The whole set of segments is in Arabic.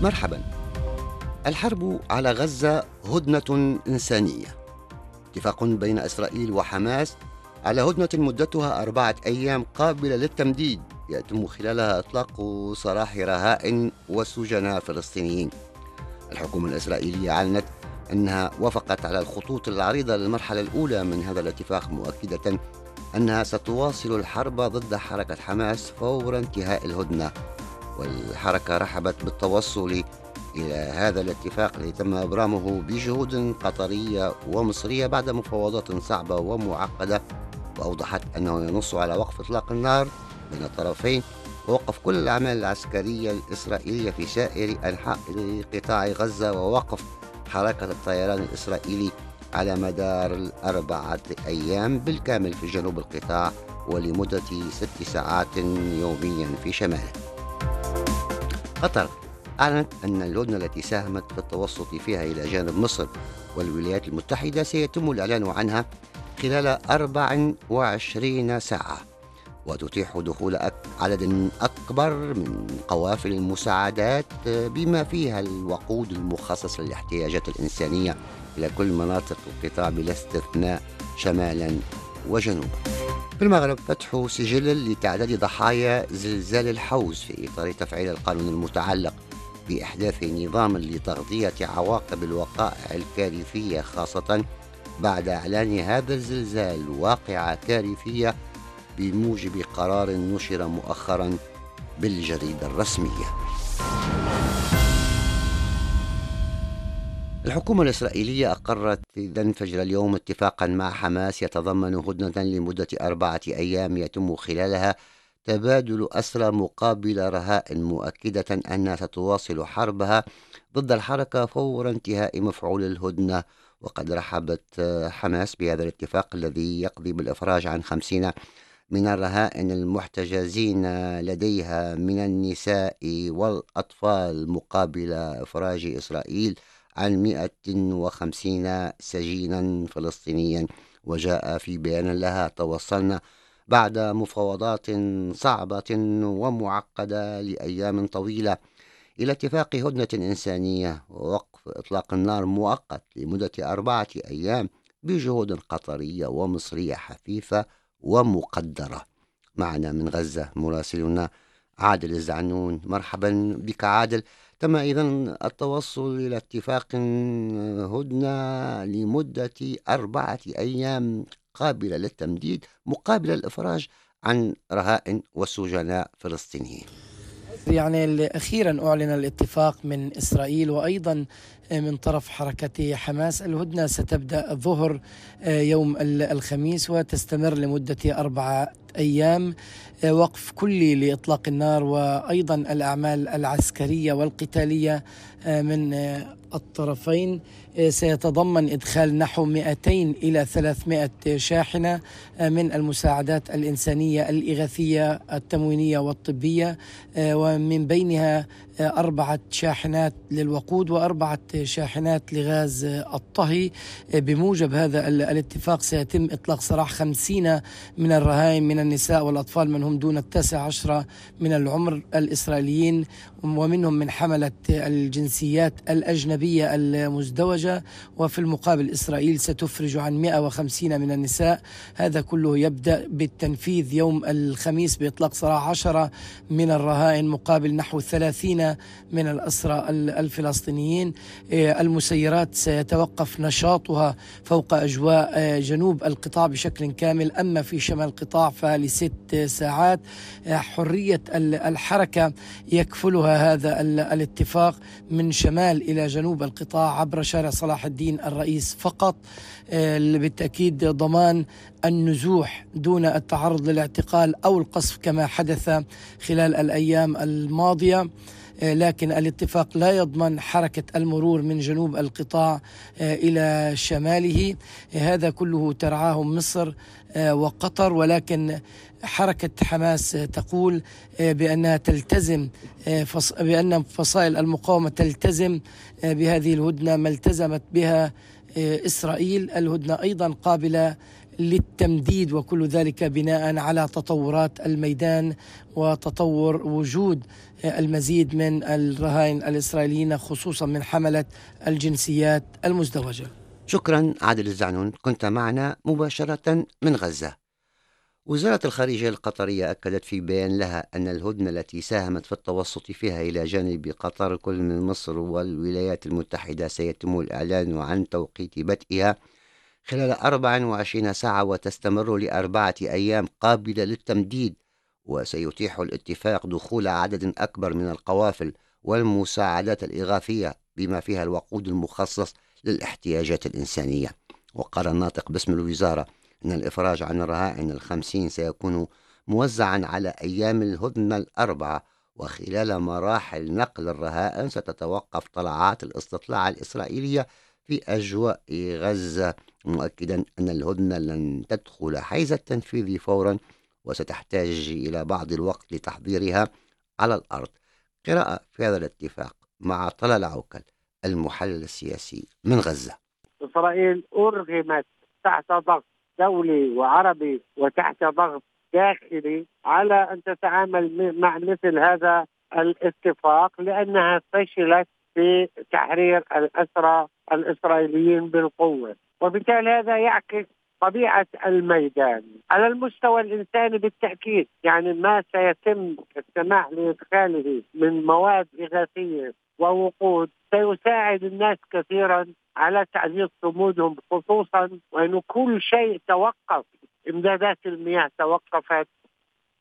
مرحبا. الحرب على غزة هدنة إنسانية. اتفاق بين إسرائيل وحماس على هدنة مدتها أربعة أيام قابلة للتمديد يتم خلالها إطلاق سراح رهائن وسجناء فلسطينيين. الحكومة الإسرائيلية أعلنت أنها وافقت على الخطوط العريضة للمرحلة الأولى من هذا الاتفاق مؤكدة أنها ستواصل الحرب ضد حركة حماس فور انتهاء الهدنة. والحركة رحبت بالتوصل إلى هذا الاتفاق الذي تم إبرامه بجهود قطرية ومصرية بعد مفاوضات صعبة ومعقدة وأوضحت أنه ينص على وقف إطلاق النار بين الطرفين ووقف كل الأعمال العسكرية الإسرائيلية في سائر أنحاء قطاع غزة ووقف حركة الطيران الإسرائيلي على مدار الأربعة أيام بالكامل في جنوب القطاع ولمدة ست ساعات يوميا في شماله. قطر أعلنت أن الهدنة التي ساهمت في التوسط فيها إلى جانب مصر والولايات المتحدة سيتم الإعلان عنها خلال 24 ساعة وتتيح دخول عدد أكبر من قوافل المساعدات بما فيها الوقود المخصص للاحتياجات الإنسانية إلى كل مناطق القطاع بلا استثناء شمالا. وجنوبا في المغرب. فتح سجل لتعداد ضحايا زلزال الحوز في إطار تفعيل القانون المتعلق بإحداث نظام لتغطية عواقب الوقائع الكارثية خاصة بعد إعلان هذا الزلزال واقعة كارثية بموجب قرار نشر مؤخرا بالجريدة الرسمية. الحكومة الإسرائيلية أقرت إذن فجر اليوم اتفاقا مع حماس يتضمن هدنة لمدة أربعة أيام يتم خلالها تبادل أسرى مقابل رهائن مؤكدة أنها ستواصل حربها ضد الحركة فور انتهاء مفعول الهدنة. وقد رحبت حماس بهذا الاتفاق الذي يقضي بالإفراج عن خمسين من الرهائن المحتجزين لديها من النساء والأطفال مقابل إفراج إسرائيل. عن 150 سجينا فلسطينيا وجاء في بيان لها توصلنا بعد مفاوضات صعبة ومعقدة لأيام طويلة. إلى اتفاق هدنة إنسانية ووقف إطلاق النار مؤقت لمدة أربعة أيام بجهود قطرية ومصرية حثيثة ومقدرة. معنا من غزة مراسلنا عادل الزعنون. مرحبا بك عادل. تم إذا التوصل إلى اتفاق هدنة لمدة أربعة أيام قابلة للتمديد مقابل الإفراج عن رهائن وسجناء فلسطينيين. يعني أخيرا أعلن الاتفاق من إسرائيل وأيضا من طرف حركة حماس. الهدنة ستبدأ ظهر يوم ال- الخميس وتستمر لمدة أربعة أيام. وقف كلي لإطلاق النار وأيضا الأعمال العسكرية والقتالية من الطرفين. سيتضمن إدخال نحو 200 إلى 300 شاحنة من المساعدات الإنسانية الإغاثية التموينية والطبية. ومن بينها أربعة شاحنات للوقود وأربعة شاحنات لغاز الطهي. بموجب هذا ال- الاتفاق سيتم إطلاق سراح خمسين من الرهائن من النساء والأطفال من هم دون التاسع عشرة من العمر الإسرائيليين ومنهم من حملة الجنسيات الأجنبية المزدوجة. وفي المقابل إسرائيل ستفرج عن 150 من النساء. هذا كله يبدأ بالتنفيذ يوم الخميس بإطلاق سراح عشرة من الرهائن مقابل نحو 30 من الأسرى ال- الفلسطينيين. آه، المسيرات سيتوقف نشاطها فوق أجواء آه، جنوب القطاع بشكل كامل. أما في شمال القطاع فلست ساعات آه، حرية ال- الحركة يكفلها هذا ال- الاتفاق من شمال إلى جنوب القطاع عبر شارع صلاح الدين الرئيس فقط. بالتأكيد ضمان النزوح دون التعرض للاعتقال أو القصف كما حدث خلال الأيام الماضية. لكن الاتفاق لا يضمن حركة المرور من جنوب القطاع إلى شماله. هذا كله ترعاه مصر وقطر. ولكن حركة حماس تقول بأنها تلتزم بأن فصائل المقاومة تلتزم بهذه الهدنة ما التزمت بها إسرائيل. الهدنة أيضا قابلة للتمديد وكل ذلك بناء على تطورات الميدان وتطور وجود المزيد من الرهائن الإسرائيليين خصوصا من حملة الجنسيات المزدوجة. شكرا عادل الزعنون. كنت معنا مباشرة من غزة. وزارة الخارجية القطرية أكدت في بيان لها أن الهدنة التي ساهمت في التوسط فيها إلى جانب قطر كل من مصر والولايات المتحدة سيتم الإعلان عن توقيت بدئها خلال 24 ساعة وتستمر لأربعة أيام قابلة للتمديد وسيتيح الاتفاق دخول عدد أكبر من القوافل والمساعدات الإغاثية بما فيها الوقود المخصص للاحتياجات الإنسانية. وقال الناطق باسم الوزارة أن الإفراج عن الرهائن الخمسين سيكون موزعا على أيام الهدنة الأربعة وخلال مراحل نقل الرهائن ستتوقف طلعات الاستطلاع الإسرائيلية في أجواء غزة مؤكدا أن الهدنة لن تدخل حيز التنفيذ فورا وستحتاج إلى بعض الوقت لتحضيرها على الأرض. قراءة في هذا الاتفاق مع طلال عوكل المحلل السياسي من غزة. إسرائيل أرغمت تحت ضغط دولي وعربي وتحت ضغط داخلي على أن تتعامل مع مثل هذا الاتفاق لأنها فشلت في تحرير الأسرى الإسرائيليين بالقوة وبالتالي هذا يعكس طبيعة الميدان على المستوى الإنساني بالتأكيد يعني ما سيتم السماح لإدخاله من مواد إغاثية ووقود سيساعد الناس كثيرا على تعزيز صمودهم خصوصا وانه كل شيء توقف إمدادات المياه توقفت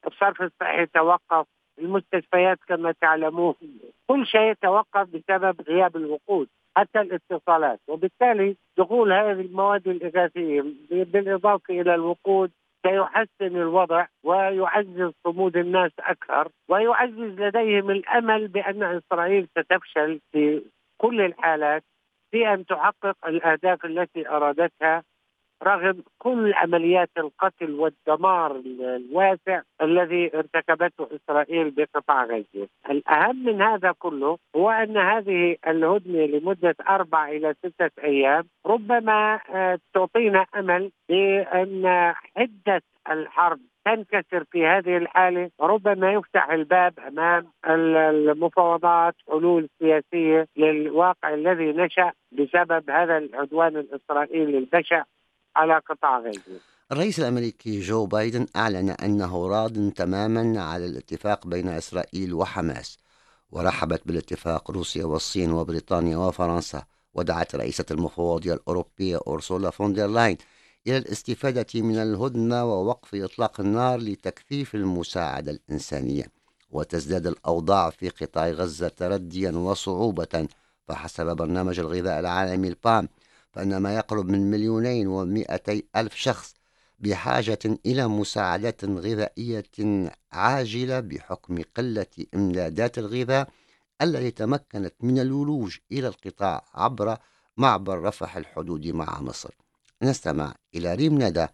الصرف الصحي توقف المستشفيات كما تعلمون كل شيء توقف بسبب غياب الوقود. حتى الاتصالات. وبالتالي دخول هذه المواد الإغاثية بالإضافة إلى الوقود سيحسن الوضع ويعزز صمود الناس أكثر ويعزز لديهم الأمل بأن إسرائيل ستفشل في كل الحالات في أن تحقق الأهداف التي أرادتها رغم كل عمليات القتل والدمار الواسع الذي ارتكبته إسرائيل بقطاع غزة. الأهم من هذا كله هو أن هذه الهدنة لمدة أربع إلى ستة أيام ربما آه، تعطينا أمل بأن حده الحرب تنكسر في هذه الحالة ربما يفتح الباب أمام المفاوضات حلول سياسية للواقع الذي نشأ بسبب هذا العدوان الإسرائيلي البشع على قطاع غزة. الرئيس الأمريكي جو بايدن أعلن أنه راض تماما على الاتفاق بين إسرائيل وحماس ورحبت بالاتفاق روسيا والصين وبريطانيا وفرنسا ودعت رئيسة المفوضية الأوروبية أورسولا فون دير لاين إلى الاستفادة من الهدنة ووقف إطلاق النار لتكثيف المساعدة الإنسانية وتزداد الأوضاع في قطاع غزة ترديا وصعوبة فحسب برنامج الغذاء العالمي البام فإن ما يقرب من مليونين ومائتي ألف شخص بحاجة إلى مساعدات غذائية عاجلة بحكم قلة إمدادات الغذاء التي تمكنت من الولوج إلى القطاع عبر معبر رفح الحدود مع مصر. نستمع إلى ريم ندى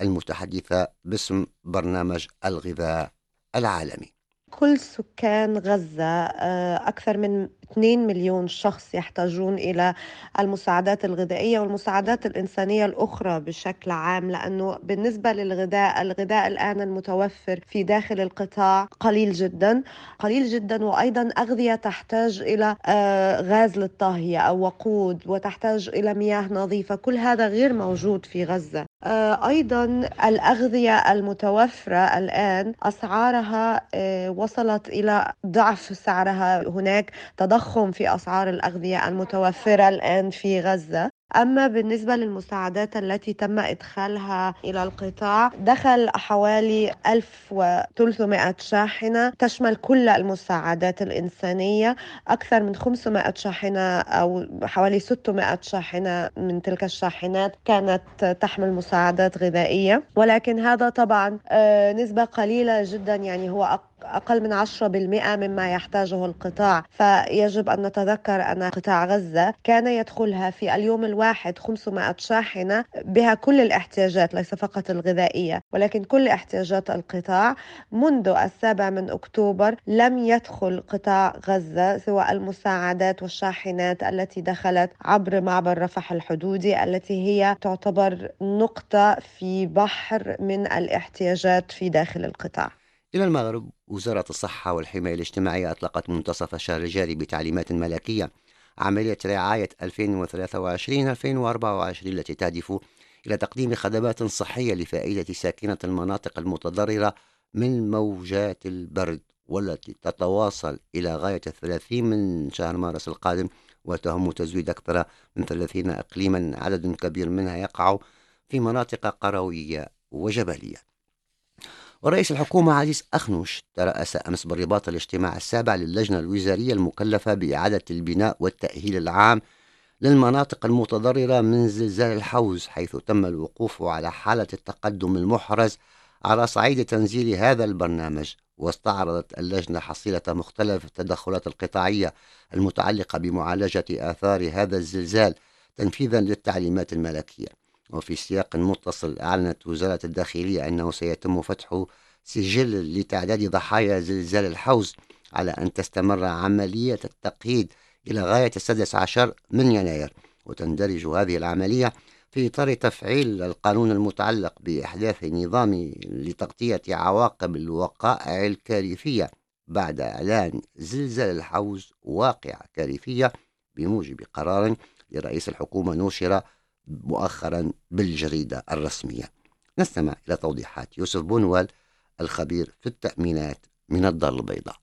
المتحدثة باسم برنامج الغذاء العالمي. كل سكان غزة آه، أكثر من 2 مليون شخص يحتاجون إلى المساعدات الغذائية والمساعدات الإنسانية الأخرى بشكل عام لأنه بالنسبة للغذاء الغذاء الآن المتوفر في داخل القطاع قليل جدا قليل جدا وأيضا أغذية تحتاج إلى آه، غاز للطهي أو وقود وتحتاج إلى مياه نظيفة كل هذا غير موجود في غزة. أيضا الأغذية المتوفرة الآن أسعارها آه، وصلت إلى ضعف سعرها. هناك تضخم في أسعار الأغذية المتوفرة الآن في غزة. أما بالنسبة للمساعدات التي تم إدخالها إلى القطاع دخل حوالي 1300 شاحنة تشمل كل المساعدات الإنسانية أكثر من 500 شاحنة أو حوالي 600 شاحنة من تلك الشاحنات كانت تحمل مساعدات غذائية. ولكن هذا طبعا آه، نسبة قليلة جدا يعني هو أقل من 10% مما يحتاجه القطاع. فيجب أن نتذكر أن قطاع غزة كان يدخلها في اليوم الواحد 500 شاحنة بها كل الاحتياجات ليس فقط الغذائية ولكن كل احتياجات القطاع. منذ السابع من أكتوبر لم يدخل قطاع غزة سوى المساعدات والشاحنات التي دخلت عبر معبر رفح الحدودي التي هي تعتبر نقطة في بحر من الاحتياجات في داخل القطاع. إلى المغرب وزارة الصحة والحماية الاجتماعية أطلقت منتصف الشهر الجاري بتعليمات ملكية عملية رعاية 2023-2024 التي تهدف إلى تقديم خدمات صحية لفائدة ساكنة المناطق المتضررة من موجات البرد والتي تتواصل إلى غاية الثلاثين من شهر مارس القادم وتهم تزويد أكثر من ثلاثين إقليما عدد كبير منها يقع في مناطق قروية وجبلية. ورئيس الحكومة عزيز أخنوش ترأس أمس بالرباط الاجتماع السابع للجنة الوزارية المكلفة بإعادة البناء والتأهيل العام للمناطق المتضررة من زلزال الحوز حيث تم الوقوف على حالة التقدم المحرز على صعيد تنزيل هذا البرنامج واستعرضت اللجنة حصيلة مختلف التدخلات القطاعية المتعلقة بمعالجة آثار هذا الزلزال تنفيذا للتعليمات الملكية. وفي سياق متصل أعلنت وزارة الداخلية أنه سيتم فتح سجل لتعداد ضحايا زلزال الحوز على أن تستمر عملية التقييد إلى غاية السادس عشر من يناير وتندرج هذه العملية في إطار تفعيل القانون المتعلق بإحداث نظام لتغطية عواقب الوقائع الكارثية بعد إعلان زلزال الحوز واقعة كارثية بموجب قرار لرئيس الحكومة نشر مؤخرا بالجريدة الرسمية. نستمع إلى توضيحات يوسف بونوال الخبير في التأمينات من الدار البيضاء.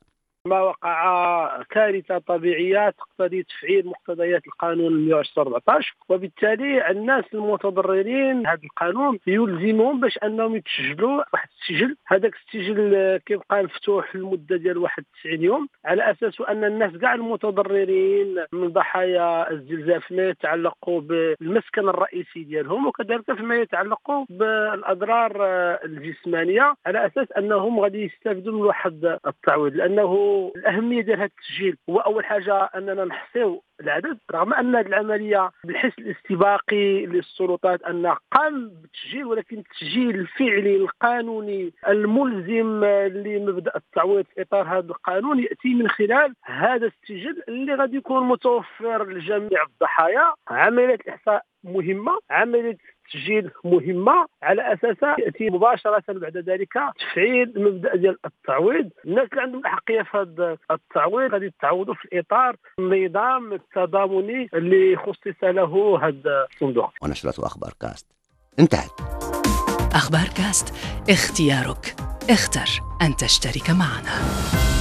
ما وقع كارثة طبيعية تقتضي تفعيل مقتضيات القانون 114 وبالتالي الناس المتضررين هذا القانون يلزمهم باش أنهم يتسجلوا واحد السجل. هذاك السجل كيبقى مفتوح لمدة ديال 91 يوم على أساس أن الناس كاع المتضررين من ضحايا الزلزال فيما يتعلق بالمسكن الرئيسي ديالهم وكذلك فيما يتعلق بالأضرار الجسمانية على أساس أنهم غادي يستافدوا من واحد التعويض لأنه الأهمية ديال هذا التسجيل هو أول حاجة أننا نحصيو العدد رغم أن هذه العملية بالحس الاستباقي للسلطات انها قام بالتسجيل ولكن التسجيل الفعلي القانوني الملزم لمبدأ التعويض في إطار هذا القانون يأتي من خلال هذا السجل اللي غادي يكون متوفر لجميع الضحايا. عملية الإحصاء مهمة عملية التسجيل مهمة على اساسها يأتي مباشرة بعد ذلك تفعيل المبدا ديال التعويض. الناس اللي عندهم الاحقيه في هذا التعويض غادي يتعوضوا في إطار النظام التضامني اللي خصص له هذا الصندوق. ونشرة أخبار كاست. انتهت. أخبار كاست اختيارك. اختر أن تشترك معنا.